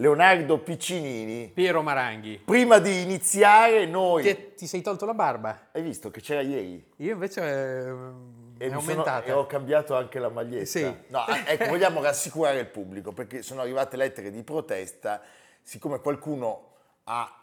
Leonardo Piccinini. Piero Maranghi. Prima di iniziare noi... Ti, ti sei tolto la barba? Hai visto che c'era ieri? Io invece eh, E, è sono- e ho cambiato anche la maglietta. Sì. No, eh, ecco, vogliamo rassicurare il pubblico perché sono arrivate lettere di protesta. Siccome qualcuno ha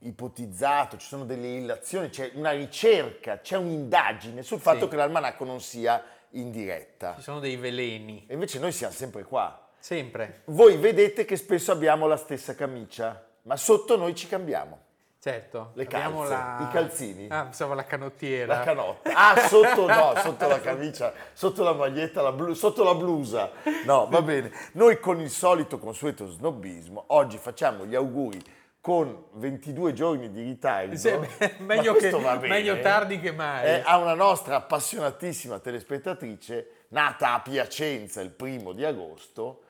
ipotizzato, ci sono delle illazioni, c'è una ricerca, c'è un'indagine sul fatto Sì. che l'almanacco non sia in diretta. Ci sono dei veleni. E invece noi siamo sempre qua. Sempre. Voi vedete che spesso abbiamo la stessa camicia, ma sotto noi ci cambiamo. Certo. Le calze, i calzini. Ah, pensavo la canottiera. La canotta. Ah, sotto no, sotto la camicia, sotto la maglietta, la blu- sotto la blusa. No, va bene. Noi con il solito consueto snobismo, oggi facciamo gli auguri con 22 giorni di ritardo. Sì, beh, meglio, che- meglio eh. tardi che mai. Eh, a una nostra appassionatissima telespettatrice, nata a Piacenza il primo di agosto,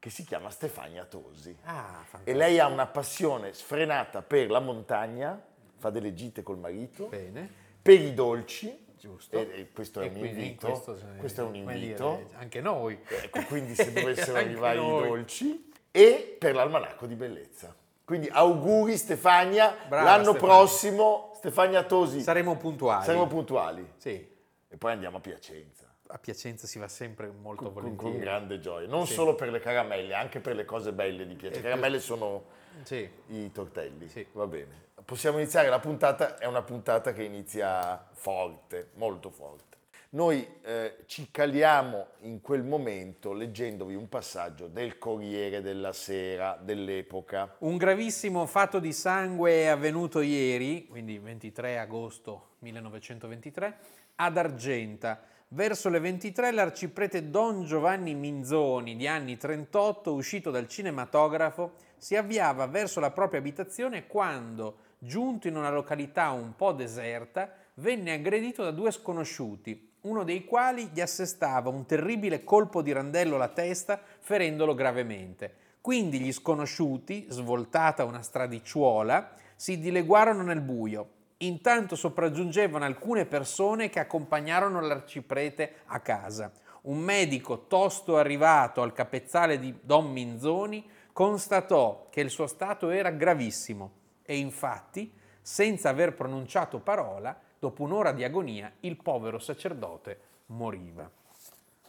che si chiama Stefania Tosi. Ah. E lei ha una passione sfrenata per la montagna, fa delle gite col marito, Bene. per i dolci, Giusto. e, e questo è E un quindi invito, questo, questo, è un invito, dire, anche noi. ecco, quindi se dovessero arrivare noi. i dolci, e per l'almanacco di bellezza. Quindi auguri Stefania, Brava, l'anno Stefania. prossimo Stefania Tosi, Saremo puntuali. saremo puntuali Sì. e poi andiamo a Piacenza. A Piacenza si va sempre molto Con, con volentieri. grande gioia, non Sì. solo per le caramelle, anche per le cose belle di Piacenza. Le caramelle sono Sì. i tortelli. Sì. Va bene. Possiamo iniziare la puntata, è una puntata che inizia forte, molto forte. Noi eh, ci caliamo in quel momento leggendovi un passaggio del Corriere della Sera dell'epoca. Un gravissimo fatto di sangue è avvenuto ieri, quindi 23 agosto 1923, ad Argenta. Verso le 23 l'arciprete Don Giovanni Minzoni, di anni 38, uscito dal cinematografo, si avviava verso la propria abitazione quando, giunto in una località un po' deserta, venne aggredito da due sconosciuti, uno dei quali gli assestava un terribile colpo di randello alla testa, ferendolo gravemente. Quindi gli sconosciuti, svoltata una stradicciuola, si dileguarono nel buio. Intanto sopraggiungevano alcune persone che accompagnarono l'arciprete a casa. Un medico tosto arrivato al capezzale di Don Minzoni constatò che il suo stato era gravissimo e infatti, senza aver pronunciato parola, dopo un'ora di agonia, il povero sacerdote moriva.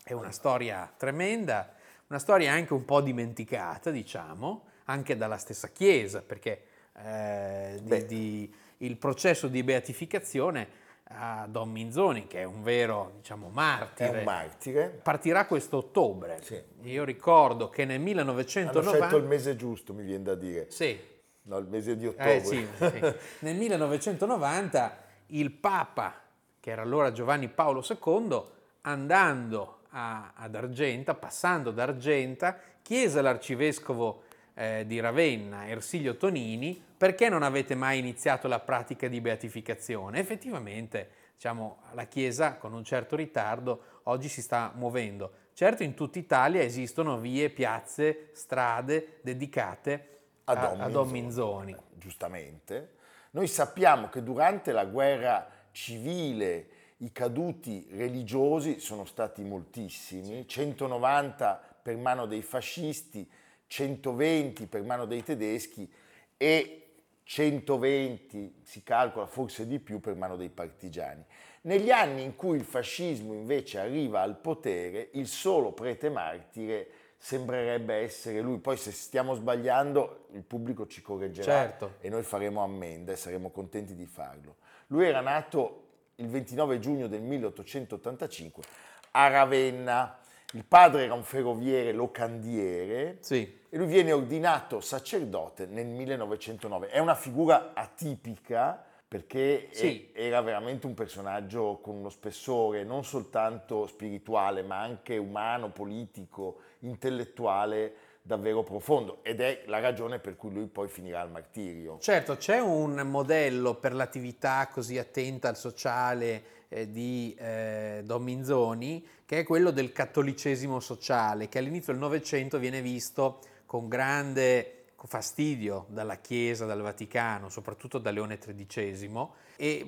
È una storia tremenda, una storia anche un po' dimenticata, diciamo, anche dalla stessa Chiesa, perché eh, di- di- il processo di beatificazione a Don Minzoni, che è un vero, diciamo, martire, un martire. partirà questo ottobre. Sì. Io ricordo che nel Hanno 1990... scelto il mese giusto, mi viene da dire. Sì, No, il mese di ottobre. eh, sì, sì. Nel 1990 il Papa, che era allora Giovanni Paolo II, andando a- ad Argenta, passando da Argenta, chiese all'arcivescovo eh, di Ravenna, Ersilio Tonini, perché non avete mai iniziato la pratica di beatificazione? Effettivamente, diciamo, la Chiesa con un certo ritardo oggi si sta muovendo. Certo, in tutta Italia esistono vie, piazze, strade dedicate a a, Don, a Don Minzoni. Giustamente. Noi sappiamo che durante la guerra civile i caduti religiosi sono stati moltissimi, 190 per mano dei fascisti, 120 per mano dei tedeschi e 120, si calcola forse di più, per mano dei partigiani. Negli anni in cui il fascismo invece arriva al potere, il solo prete martire sembrerebbe essere lui. Poi se stiamo sbagliando il pubblico ci correggerà Certo. e noi faremo ammenda e saremo contenti di farlo. Lui era nato il 29 giugno del 1885 a Ravenna. Il padre era un ferroviere locandiere Sì, e lui viene ordinato sacerdote nel 1909. È una figura atipica perché è- Sì. era veramente un personaggio con uno spessore non soltanto spirituale, ma anche umano, politico, intellettuale davvero profondo ed è la ragione per cui lui poi finirà al martirio. Certo, c'è un modello per l'attività così attenta al sociale di eh, Don Minzoni che è quello del cattolicesimo sociale che all'inizio del Novecento viene visto con grande fastidio dalla Chiesa, dal Vaticano, soprattutto da Leone XIII e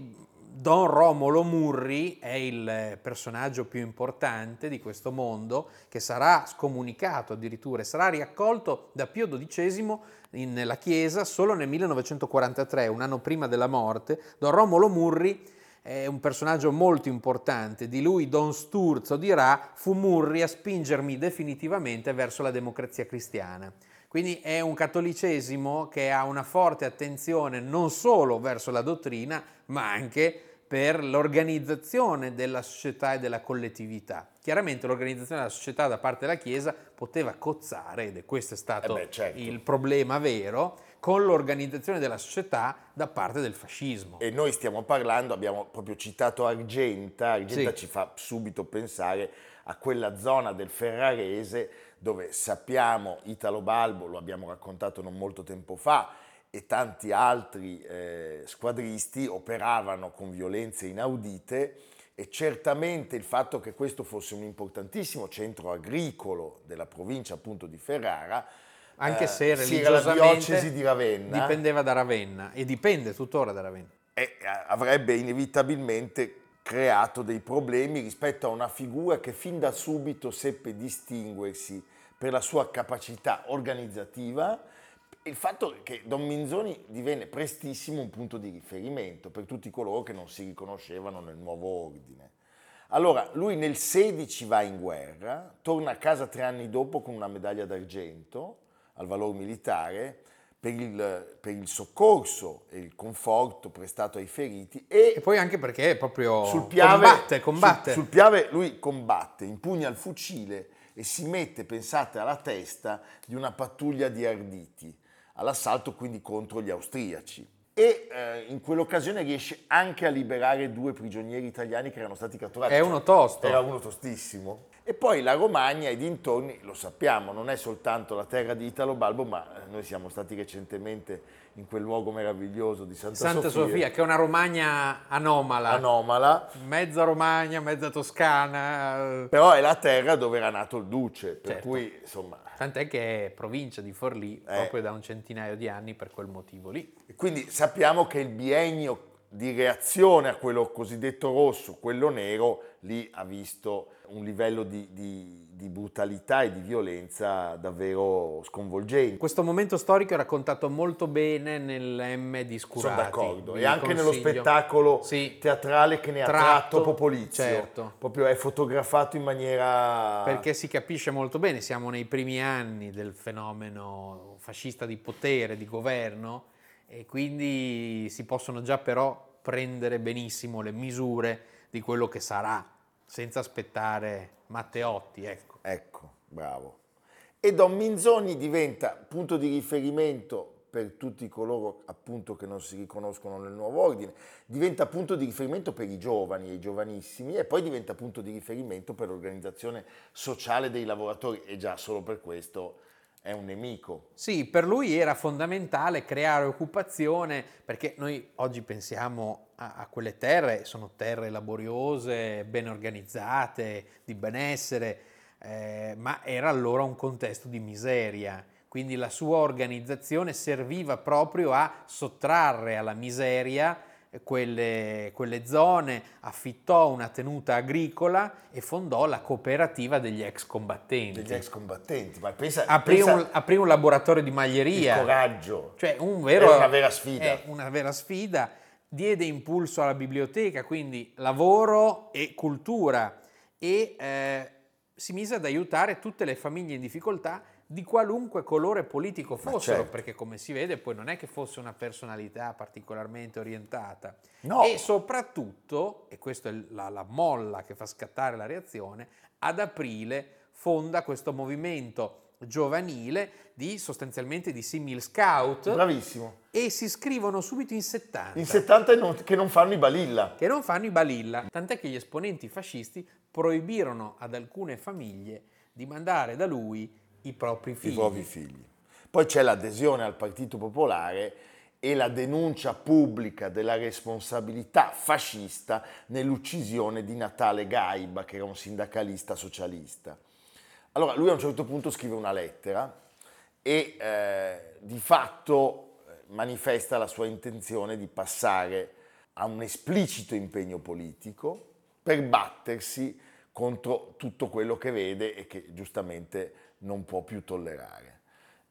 Don Romolo Murri è il personaggio più importante di questo mondo che sarà scomunicato addirittura e sarà riaccolto da Pio XII nella Chiesa solo nel 1943, un anno prima della morte. Don Romolo Murri è un personaggio molto importante, di lui Don Sturzo dirà fu Murri a spingermi definitivamente verso la democrazia cristiana. Quindi è un cattolicesimo che ha una forte attenzione non solo verso la dottrina, ma anche per l'organizzazione della società e della collettività. Chiaramente l'organizzazione della società da parte della Chiesa poteva cozzare, ed è questo è stato eh beh, certo. il problema vero, con l'organizzazione della società da parte del fascismo. E noi stiamo parlando, abbiamo proprio citato Argenta, Argenta sì. ci fa subito pensare a quella zona del Ferrarese dove sappiamo Italo Balbo, lo abbiamo raccontato non molto tempo fa, e tanti altri eh, squadristi operavano con violenze inaudite e certamente il fatto che questo fosse un importantissimo centro agricolo della provincia appunto di Ferrara anche se eh, religiosamente di Ravenna, dipendeva da Ravenna e dipende tuttora da Ravenna. E eh, avrebbe inevitabilmente creato dei problemi rispetto a una figura che fin da subito seppe distinguersi per la sua capacità organizzativa, il fatto che Don Minzoni divenne prestissimo un punto di riferimento per tutti coloro che non si riconoscevano nel nuovo ordine. Allora, lui nel 16 va in guerra, torna a casa tre anni dopo con una medaglia d'argento al valore militare per il, per il soccorso e il conforto prestato ai feriti e, e poi anche perché proprio sul Piave, combatte, combatte. Sul, sul Piave lui combatte, impugna il fucile e si mette, pensate, alla testa di una pattuglia di arditi, all'assalto quindi contro gli austriaci. E eh, in quell'occasione riesce anche a liberare due prigionieri italiani che erano stati catturati. È uno tosto. Era uno tostissimo. E poi la Romagna e i dintorni, lo sappiamo, non è soltanto la terra di Italo Balbo, ma eh, noi siamo stati recentemente in quel luogo meraviglioso di Santa, Santa Sofia. Sofia. che è una Romagna anomala. Anomala. Mezza Romagna, mezza Toscana. Però è la terra dove era nato il Duce, per certo. cui insomma... Tant'è che è provincia di Forlì eh. proprio da un centinaio di anni per quel motivo lì. Quindi sappiamo che il biennio di reazione a quello cosiddetto rosso, quello nero, lì ha visto un livello di, di, di, brutalità e di violenza davvero sconvolgente. Questo momento storico è raccontato molto bene nell'M di Scurati. Sono d'accordo, e anche consiglio. nello spettacolo sì. teatrale che ne ha tratto, tratto Popolizio. Certo. Proprio è fotografato in maniera... Perché si capisce molto bene, siamo nei primi anni del fenomeno fascista di potere, di governo, e quindi si possono già però prendere benissimo le misure di quello che sarà senza aspettare Matteotti, ecco. Ecco, bravo. E Don Minzoni diventa punto di riferimento per tutti coloro appunto che non si riconoscono nel nuovo ordine, diventa punto di riferimento per i giovani e i giovanissimi e poi diventa punto di riferimento per l'organizzazione sociale dei lavoratori e già solo per questo è un nemico. Sì, per lui era fondamentale creare occupazione perché noi oggi pensiamo a, a, quelle terre, sono terre laboriose, ben organizzate, di benessere, eh, ma era allora un contesto di miseria. Quindi la sua organizzazione serviva proprio a sottrarre alla miseria quelle, quelle, zone, affittò una tenuta agricola e fondò la cooperativa degli ex combattenti. Degli ex combattenti, ma pensa, aprì, pensa un, aprì un laboratorio di maglieria. Il coraggio. Cioè un vero, è una vera sfida. È una vera sfida. Diede impulso alla biblioteca, quindi lavoro e cultura e eh, si mise ad aiutare tutte le famiglie in difficoltà di qualunque colore politico fossero, certo. perché come si vede poi non è che fosse una personalità particolarmente orientata. No. E soprattutto, e questa è la, la molla che fa scattare la reazione, ad aprile fonda questo movimento giovanile di sostanzialmente di simil scout. Bravissimo. E si iscrivono subito in 70. In 70 non, che non fanno i balilla. Che non fanno i balilla. Tant'è che gli esponenti fascisti proibirono ad alcune famiglie di mandare da lui i propri figli. I propri figli. Poi c'è l'adesione al Partito Popolare e la denuncia pubblica della responsabilità fascista nell'uccisione di Natale Gaiba, che era un sindacalista socialista. Allora lui a un certo punto scrive una lettera e eh, di fatto eh, manifesta la sua intenzione di passare a un esplicito impegno politico per battersi contro tutto quello che vede e che giustamente non può più tollerare.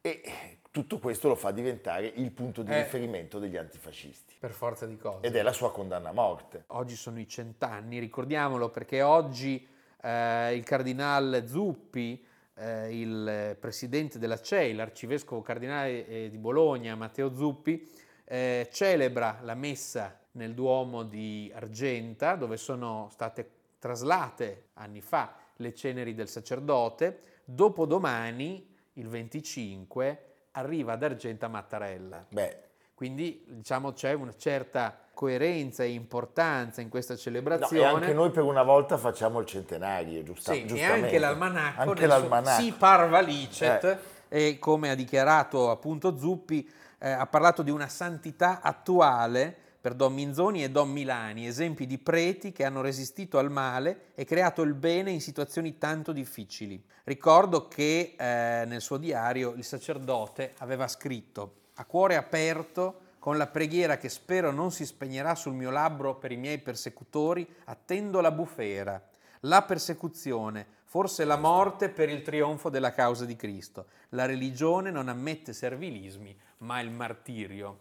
E tutto questo lo fa diventare il punto di eh, riferimento degli antifascisti. Per forza di cose. Ed è la sua condanna a morte. Oggi sono i cent'anni, ricordiamolo, perché oggi eh, il cardinale Zuppi, eh, il presidente della CEI, l'arcivescovo cardinale eh, di Bologna, Matteo Zuppi, eh, celebra la messa nel Duomo di Argenta, dove sono state traslate anni fa le ceneri del sacerdote. Dopodomani, il 25, arriva ad Argenta Mattarella. Beh. Quindi diciamo c'è una certa coerenza e importanza in questa celebrazione. No, anche noi per una volta facciamo il centenario, giusta, sì, giustamente. E anche l'almanacco, anche l'almanacco. si parva licet, eh. e come ha dichiarato appunto Zuppi, eh, ha parlato di una santità attuale per Don Minzoni e Don Milani, esempi di preti che hanno resistito al male e creato il bene in situazioni tanto difficili. Ricordo che eh, nel suo diario il sacerdote aveva scritto a cuore aperto con la preghiera che spero non si spegnerà sul mio labbro per i miei persecutori, attendo la bufera, la persecuzione, forse la morte per il trionfo della causa di Cristo. La religione non ammette servilismi, ma il martirio.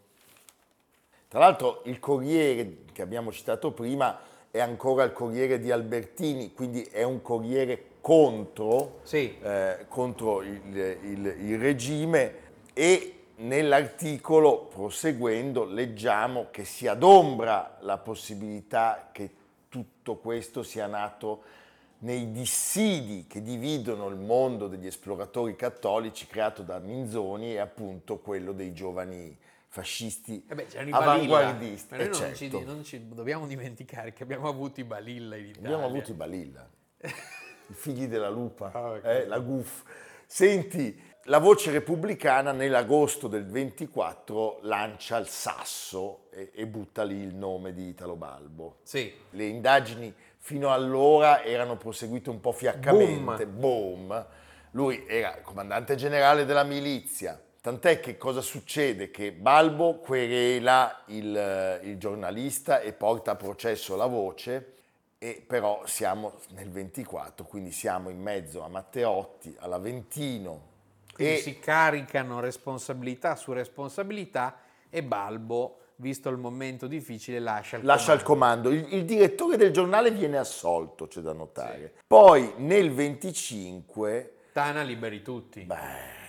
Tra l'altro il Corriere che abbiamo citato prima è ancora il Corriere di Albertini, quindi è un Corriere contro, sì. eh, contro il, il, il regime e nell'articolo, proseguendo, leggiamo che si adombra la possibilità che tutto questo sia nato nei dissidi che dividono il mondo degli esploratori cattolici creato da Minzoni e appunto quello dei giovani fascisti eh beh, avanguardisti. Noi non, certo. ci, non, ci, dobbiamo dimenticare che abbiamo avuto i Balilla in Italia. Abbiamo avuto i Balilla, i figli della lupa, oh, okay. eh, la GUF. Senti, la voce repubblicana nell'agosto del 24 lancia il sasso e, e, butta lì il nome di Italo Balbo. Sì. Le indagini fino allora erano proseguite un po' fiaccamente. Boom. Boom. Lui era comandante generale della milizia, Tant'è che cosa succede? Che Balbo querela il, il, giornalista e porta a processo la voce, e però siamo nel 24, quindi siamo in mezzo a Matteotti, all'Aventino. Quindi e si caricano responsabilità su responsabilità e Balbo, visto il momento difficile, lascia il lascia comando. Il, comando. Il, il, direttore del giornale viene assolto, c'è da notare. Sì. Poi nel 25... Tana liberi tutti. Beh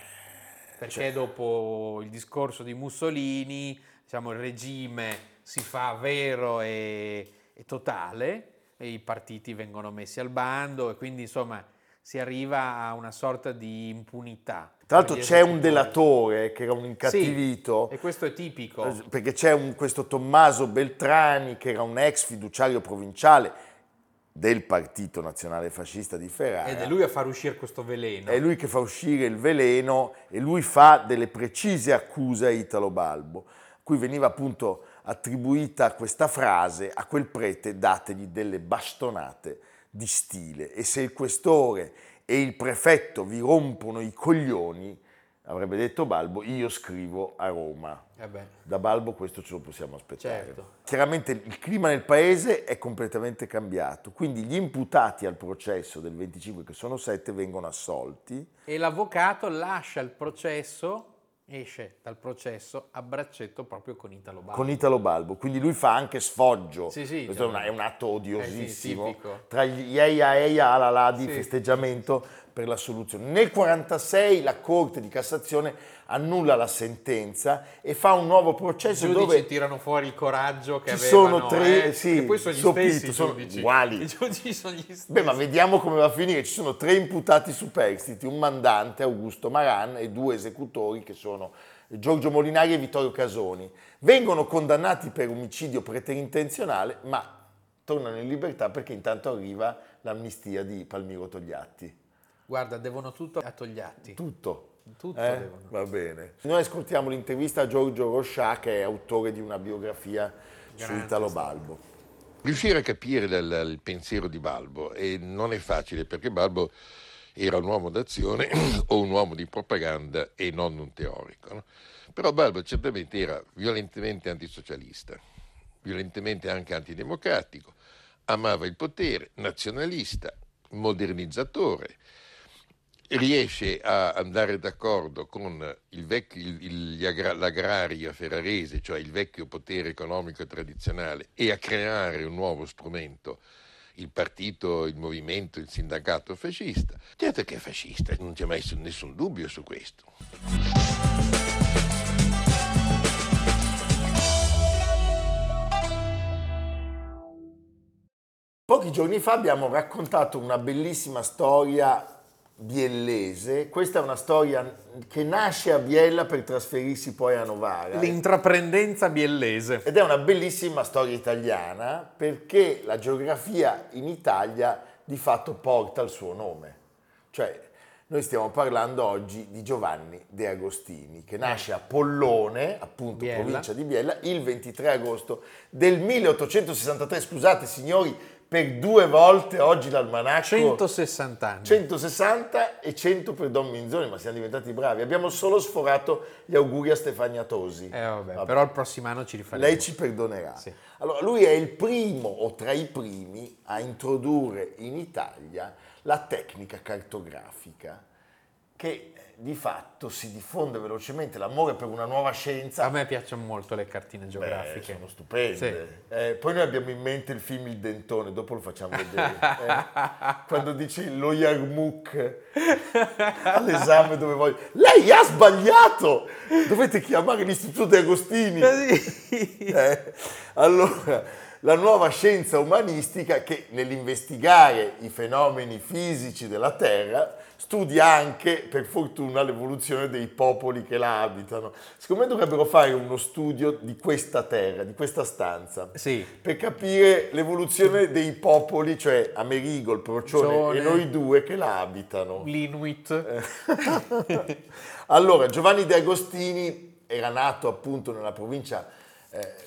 perché cioè. dopo il discorso di Mussolini, diciamo, il regime si fa vero e, e totale, e i partiti vengono messi al bando e quindi insomma si arriva a una sorta di impunità. Tra l'altro c'è un delatore che era un incattivito. Sì, e questo è tipico. Perché c'è un, questo Tommaso Beltrani che era un ex fiduciario provinciale del Partito Nazionale Fascista di Ferrara. Ed è lui a far uscire questo veleno. È lui che fa uscire il veleno e lui fa delle precise accuse a Italo Balbo, a cui veniva appunto attribuita questa frase a quel prete dategli delle bastonate di stile e se il questore e il prefetto vi rompono i coglioni avrebbe detto Balbo, io scrivo a Roma. Eh da Balbo questo ce lo possiamo aspettare. Certo. Chiaramente il clima nel paese è completamente cambiato, quindi gli imputati al processo del 25, che sono sette, vengono assolti. E l'avvocato lascia il processo esce dal processo a braccetto proprio con Italo Balbo. Con Italo Balbo, quindi lui fa anche sfoggio. Sì, sì, Questo è un, atto odiosissimo. Eh sì, tra gli eia eia alla la di festeggiamento per la soluzione. Nel 1946 la Corte di Cassazione annulla la sentenza e fa un nuovo processo I dove tirano fuori il coraggio che ci avevano, sono tre, eh? sì, e poi sono gli stessi sono giudici. uguali. I giudici sono gli stessi. Beh, ma vediamo come va a finire. Ci sono tre imputati superstiti, un mandante, Augusto Maran, e due esecutori che sono Giorgio Molinari e Vittorio Casoni. Vengono condannati per omicidio preterintenzionale, ma tornano in libertà perché intanto arriva l'amnistia di Palmiro Togliatti. Guarda, devono tutto a Togliatti. Tutto. Tutto Eh? devono. Va bene. Noi ascoltiamo l'intervista a Giorgio Roscià, che è autore di una biografia su Grande Italo storia. Balbo. Riuscire a capire il, il pensiero di Balbo e non è facile perché Balbo era un uomo d'azione o un uomo di propaganda e non un teorico. no? Però Balbo certamente era violentemente antisocialista, violentemente anche antidemocratico, amava il potere, nazionalista, modernizzatore, riesce a andare d'accordo con il vecchio, il- il- agra- l'agraria ferrarese, cioè il vecchio potere economico tradizionale, e a creare un nuovo strumento, il partito, il movimento, il sindacato fascista. Certo che è fascista, non c'è mai nessun dubbio su questo. Pochi giorni fa abbiamo raccontato una bellissima storia biellese. Questa è una storia che nasce a Biella per trasferirsi poi a Novara. L'intraprendenza biellese. Ed è una bellissima storia italiana perché la geografia in Italia di fatto porta il suo nome. Cioè, noi stiamo parlando oggi di Giovanni De Agostini, che nasce a Pollone, appunto Biella. provincia di Biella, il 23 agosto del 1863. Scusate signori, per due volte oggi l'almanacco... 160 anni. 160 e 100 per Don Minzoni, ma siamo diventati bravi. Abbiamo solo sforato gli auguri a Stefania Tosi. Eh, vabbè, Vabbè. Però il prossimo anno ci rifaremo. Lei ci perdonerà. Sì. Allora, lui è il primo o tra i primi a introdurre in Italia la tecnica cartografica che di fatto si diffonde velocemente l'amore per una nuova scienza. A me piacciono molto le cartine Beh, geografiche. sono stupende. Sì. Eh, poi noi abbiamo in mente il film Il Dentone, dopo lo facciamo vedere. eh. Quando dice lo Yarmouk all'esame dove voglio... Lei ha sbagliato! Dovete chiamare l'Istituto De Agostini. Eh, allora, la nuova scienza umanistica che nell'investigare i fenomeni fisici della Terra studia anche, per fortuna, l'evoluzione dei popoli che la abitano. Secondo me dovrebbero fare uno studio di questa Terra, di questa stanza, Sì. per capire l'evoluzione dei popoli, cioè Amerigo, il procione Procione. e noi due che la abitano. L'Inuit. allora, Giovanni De Agostini era nato appunto nella provincia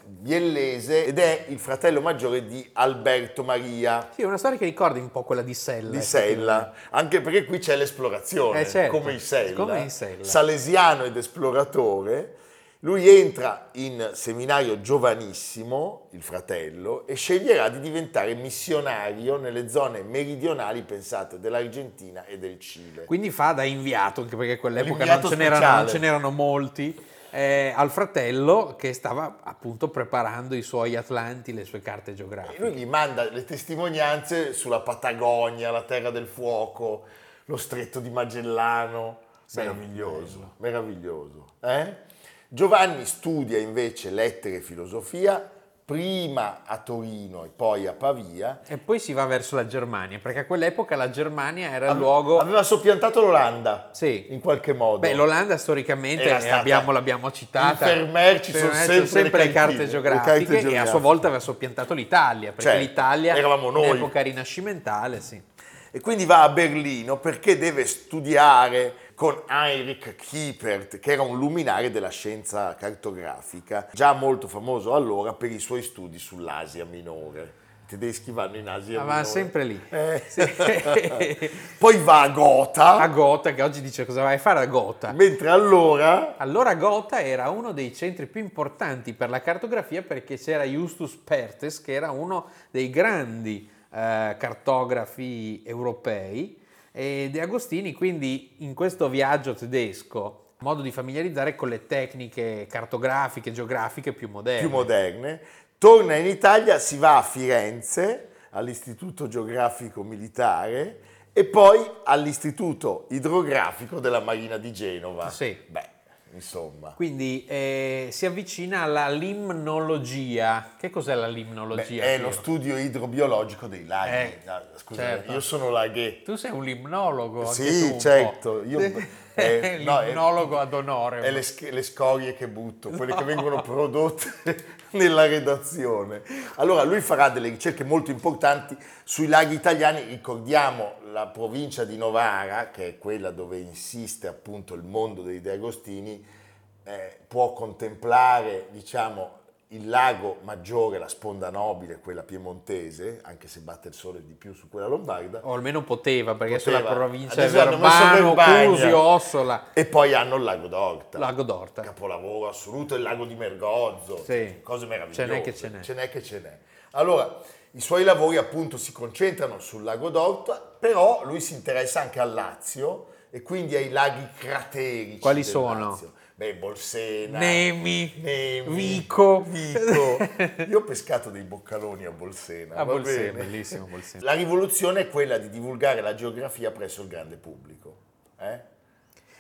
biellese ed è il fratello maggiore di Alberto Maria Sì, è una storia che ricorda un po' quella di Sella. di Sella, anche perché qui c'è l'esplorazione, Eh, certo, come in Sella, come in Sella. salesiano ed esploratore. Lui entra in seminario giovanissimo, il fratello, e sceglierà di diventare missionario nelle zone meridionali, pensate, dell'Argentina e del Cile. Quindi fa da inviato, anche perché a quell'epoca non ce, n'erano, non ce n'erano molti, eh, al fratello che stava appunto preparando i suoi Atlanti, le sue carte E geografiche. lui gli manda le testimonianze sulla Patagonia, la Terra del Fuoco, lo Stretto di Magellano. Meraviglioso, meraviglioso. eh? Giovanni studia invece lettere e filosofia, prima a Torino e poi a Pavia. E poi si va verso la Germania, perché a quell'epoca la Germania era il luogo... Aveva soppiantato l'Olanda, Sì. in qualche modo. Beh, l'Olanda storicamente abbiamo- l'abbiamo citata. in Fermer ci sono Fermer sempre le le carte cantine, le geografiche carte e a sua geografiche. volta aveva soppiantato l'Italia, perché Certo, l'Italia eravamo noi. in epoca rinascimentale, sì. E quindi va a Berlino perché deve studiare con Heinrich Kiepert, che era un luminare della scienza cartografica, già molto famoso allora per i suoi studi sull'Asia minore. I tedeschi vanno in Asia Ah, minore. va sempre lì. Eh. Sì. Poi va a Gotha, A Gotha, che oggi dice cosa vai a fare a Gotha. mentre allora Allora Gotha era uno dei centri più importanti per la cartografia perché c'era Justus Perthes che era uno dei grandi eh, cartografi europei e De Agostini quindi in questo viaggio tedesco modo di familiarizzare con le tecniche cartografiche, geografiche più moderne. più moderne, torna in Italia, si va a Firenze all'Istituto Geografico Militare e poi all'Istituto Idrografico della Marina di Genova. Sì. Beh, insomma. Quindi eh, si avvicina alla limnologia. Che cos'è la limnologia? Beh, è lo studio idrobiologico dei laghi. Eh, Ah, Scusa, certo. io sono laghe. Tu sei un limnologo. Sì, un certo. po'. Io Eh, no, è- L'immunologo ad onore. È le, le scorie che butto, quelle che vengono prodotte nella redazione. Allora, lui farà delle ricerche molto importanti sui laghi italiani. Ricordiamo la provincia di Novara, che è quella dove insiste appunto il mondo dei De Agostini, eh, può contemplare, diciamo, il lago maggiore, la sponda nobile, quella piemontese, anche se batte il sole di più su quella lombarda. O almeno poteva, perché Poteva. sulla provincia di Verbano. Cusio, Ossola, E poi hanno il lago d'Orta. Lago d'Orta. Capolavoro assoluto, il lago di Mergozzo, Sì. cose meravigliose. Ce n'è che ce n'è. Ce n'è che ce n'è. Allora, i suoi lavori appunto si concentrano sul lago d'Orta, però lui si interessa anche al Lazio e quindi ai laghi craterici Quali sono? Lazio. Beh, Bolsena, Nemi, Nemi, Vico. Vico. Io ho pescato dei boccaloni a Bolsena. A Bolsena, bene? bellissimo Bolsena. La rivoluzione è quella di divulgare la geografia presso il grande pubblico. eh?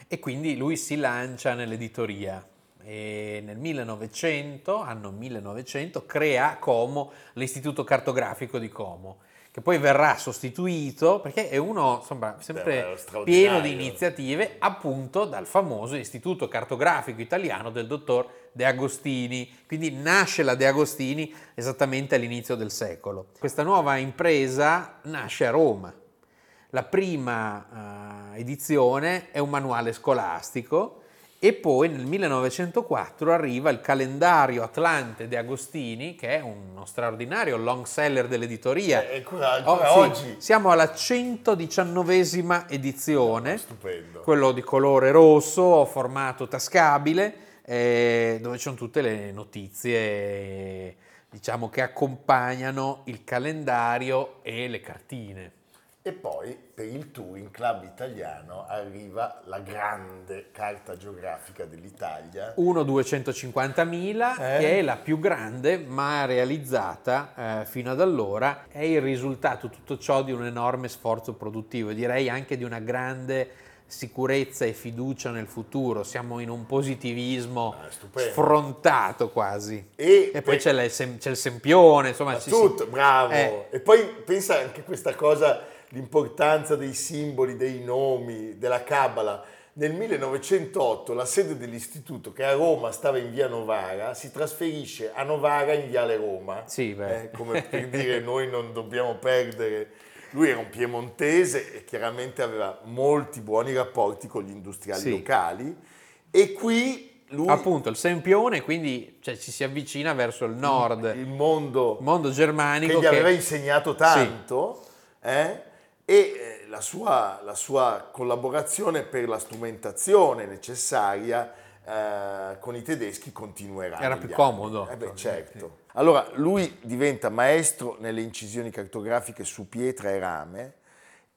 E quindi lui si lancia nell'editoria e nel 1900, anno 1900, crea Como l'Istituto Cartografico di Como, che poi verrà sostituito perché è uno insomma, sempre pieno di iniziative appunto dal famoso Istituto Cartografico Italiano del dottor De Agostini. Quindi nasce la De Agostini esattamente all'inizio del secolo. Questa nuova impresa nasce a Roma. La prima eh, edizione è un manuale scolastico e poi nel 1904 arriva il calendario Atlante De Agostini, che è uno straordinario long seller dell'editoria. Eh, ancora- ancora sì, oggi. Siamo alla 119esima edizione, Stupendo. quello di colore rosso, formato tascabile, eh, dove ci sono tutte le notizie diciamo che accompagnano il calendario e le cartine. E poi per il Touring Club italiano arriva la grande carta geografica dell'Italia. 1 250.000 Eh? che è la più grande mai realizzata eh, fino ad allora è il risultato tutto ciò di un enorme sforzo produttivo e direi anche di una grande sicurezza e fiducia nel futuro siamo in un positivismo Ah, sfrontato quasi E, e poi per- c'è, sem- c'è il sempione insomma Ma tutto, si- bravo. Eh. E poi pensa anche questa cosa, l'importanza dei simboli, dei nomi, della Cabala. Nel 1908 la sede dell'istituto, che a Roma stava in via Novara, si trasferisce a Novara in viale Roma. Sì, beh. Eh, come per dire noi non dobbiamo perdere. Lui era un piemontese e chiaramente aveva molti buoni rapporti con gli industriali Sì. locali e qui lui, appunto il sempione quindi cioè, ci si avvicina verso il nord il mondo il mondo che germanico gli aveva insegnato tanto eh, e eh, la sua, la sua collaborazione per la strumentazione necessaria eh, con i tedeschi continuerà. Era più comodo. Eh beh, certo. Allora, lui diventa maestro nelle incisioni cartografiche su pietra e rame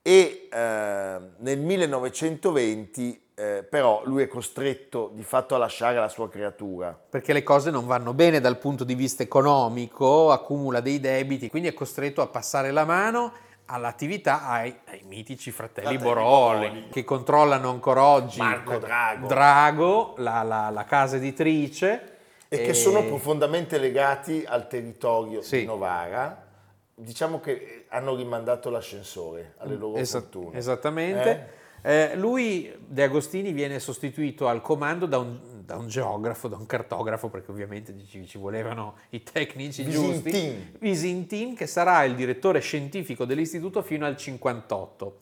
e eh, nel 1920 eh, però lui è costretto di fatto a lasciare la sua creatura. perché le cose non vanno bene dal punto di vista economico, accumula dei debiti, quindi è costretto a passare la mano all'attività ai, ai mitici fratelli, Fratelli Borolli, Borolli. che controllano ancora oggi Marco eh, Drago. Drago, la, la- la casa editrice. e che sono profondamente legati al territorio Sì. di Novara. Diciamo che hanno rimandato l'ascensore alle loro Esa- fortune. Esattamente. Eh, lui, De Agostini, viene sostituito al comando da un, da un geografo, da un cartografo, perché ovviamente ci, ci volevano i tecnici giusti. Visintin. Visintin, che sarà il direttore scientifico dell'istituto fino al 58.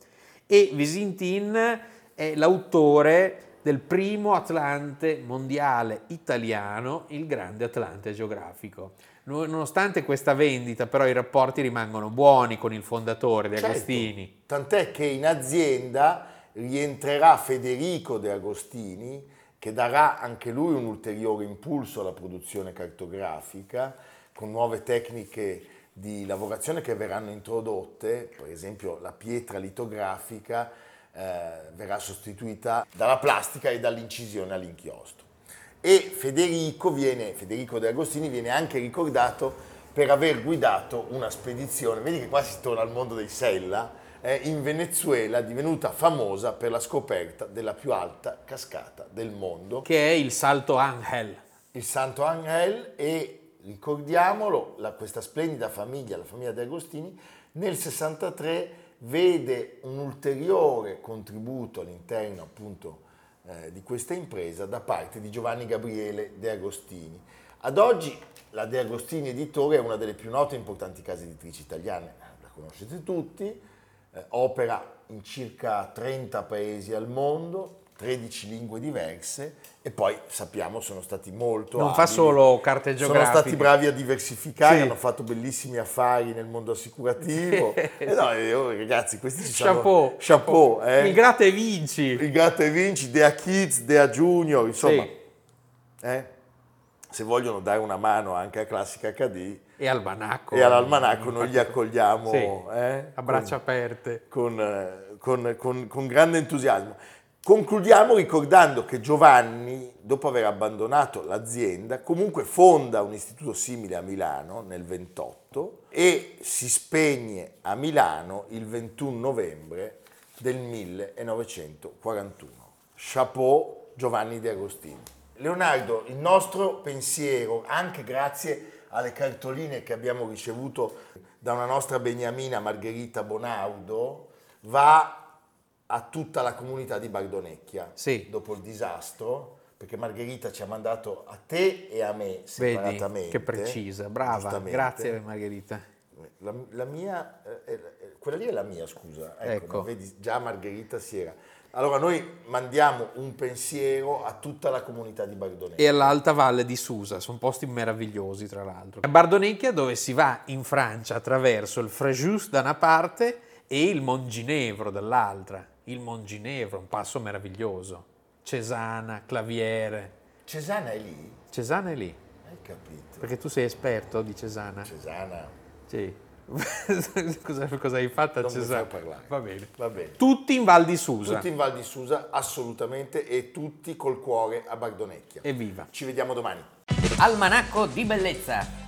E Visintin è l'autore del primo Atlante mondiale italiano, il grande Atlante geografico. No- Nonostante questa vendita, però, i rapporti rimangono buoni con il fondatore De Certo, Agostini. Tant'è che in azienda rientrerà Federico De Agostini, che darà anche lui un ulteriore impulso alla produzione cartografica, con nuove tecniche di lavorazione che verranno introdotte, per esempio la pietra litografica eh, verrà sostituita dalla plastica e dall'incisione all'inchiostro. E Federico, viene, Federico De Agostini viene anche ricordato per aver guidato una spedizione, vedi che qua si torna al mondo dei Sella, eh, in Venezuela divenuta famosa per la scoperta della più alta cascata del mondo, che è il Salto Angel. il Santo Angel e ricordiamolo, la- questa splendida famiglia, la famiglia De Agostini, nel 63 vede un ulteriore contributo all'interno appunto eh, di questa impresa da parte di Giovanni Gabriele De Agostini. Ad oggi la De Agostini Editore è una delle più note e importanti case editrici italiane, la conoscete tutti, eh, opera in circa 30 paesi al mondo, 13 lingue diverse e poi sappiamo sono stati molto Non abili. fa solo carte geografiche. Sono stati bravi a diversificare, Sì. hanno fatto bellissimi affari nel mondo assicurativo. E no, eh, oh, ragazzi, questi ci Chapeau. sanno... Chapeau, eh. Il gratta e vinci. Il Gatta e Vinci, Dea Kids, Dea Junior, insomma, Sì. eh, se vogliono dare una mano anche a Classica HD E Almanacco. e all'Almanacco noi li accogliamo Sì, eh, a braccia con- aperte. con, eh, con- con- con grande entusiasmo. Concludiamo ricordando che Giovanni, dopo aver abbandonato l'azienda, comunque fonda un istituto simile a Milano nel 28 e si spegne a Milano il 21 novembre del 1941. Chapeau Giovanni De Agostini. Leonardo, il nostro pensiero, anche grazie alle cartoline che abbiamo ricevuto da una nostra beniamina Margherita Bonaudo, va a tutta la comunità di Bardonecchia Sì. dopo il disastro, perché Margherita ci ha mandato a te e a me Vedi, separatamente. che precisa. Brava. Grazie Margherita. La, la mia, eh, è- quella lì è la mia, scusa. Ecco, Ecco. vedi, già Margherita si era. Allora noi mandiamo un pensiero a tutta la comunità di Bardonecchia. E all'Alta Valle di Susa, sono posti meravigliosi tra l'altro. A Bardonecchia dove si va in Francia attraverso il Fréjus da una parte e il Monginevro dall'altra. Il Monginevro, un passo meraviglioso. Cesana, Claviere. Cesana è lì? Cesana è lì, Hai capito? perché tu sei esperto di Cesana. Cesana, Sì. cosa, cosa hai fatto a non fai parlare. Va bene. Va bene. Tutti in Val di Susa. Tutti in Val di Susa, assolutamente, e tutti col cuore a Bardonecchia. Evviva. Ci vediamo domani. Almanacco di bellezza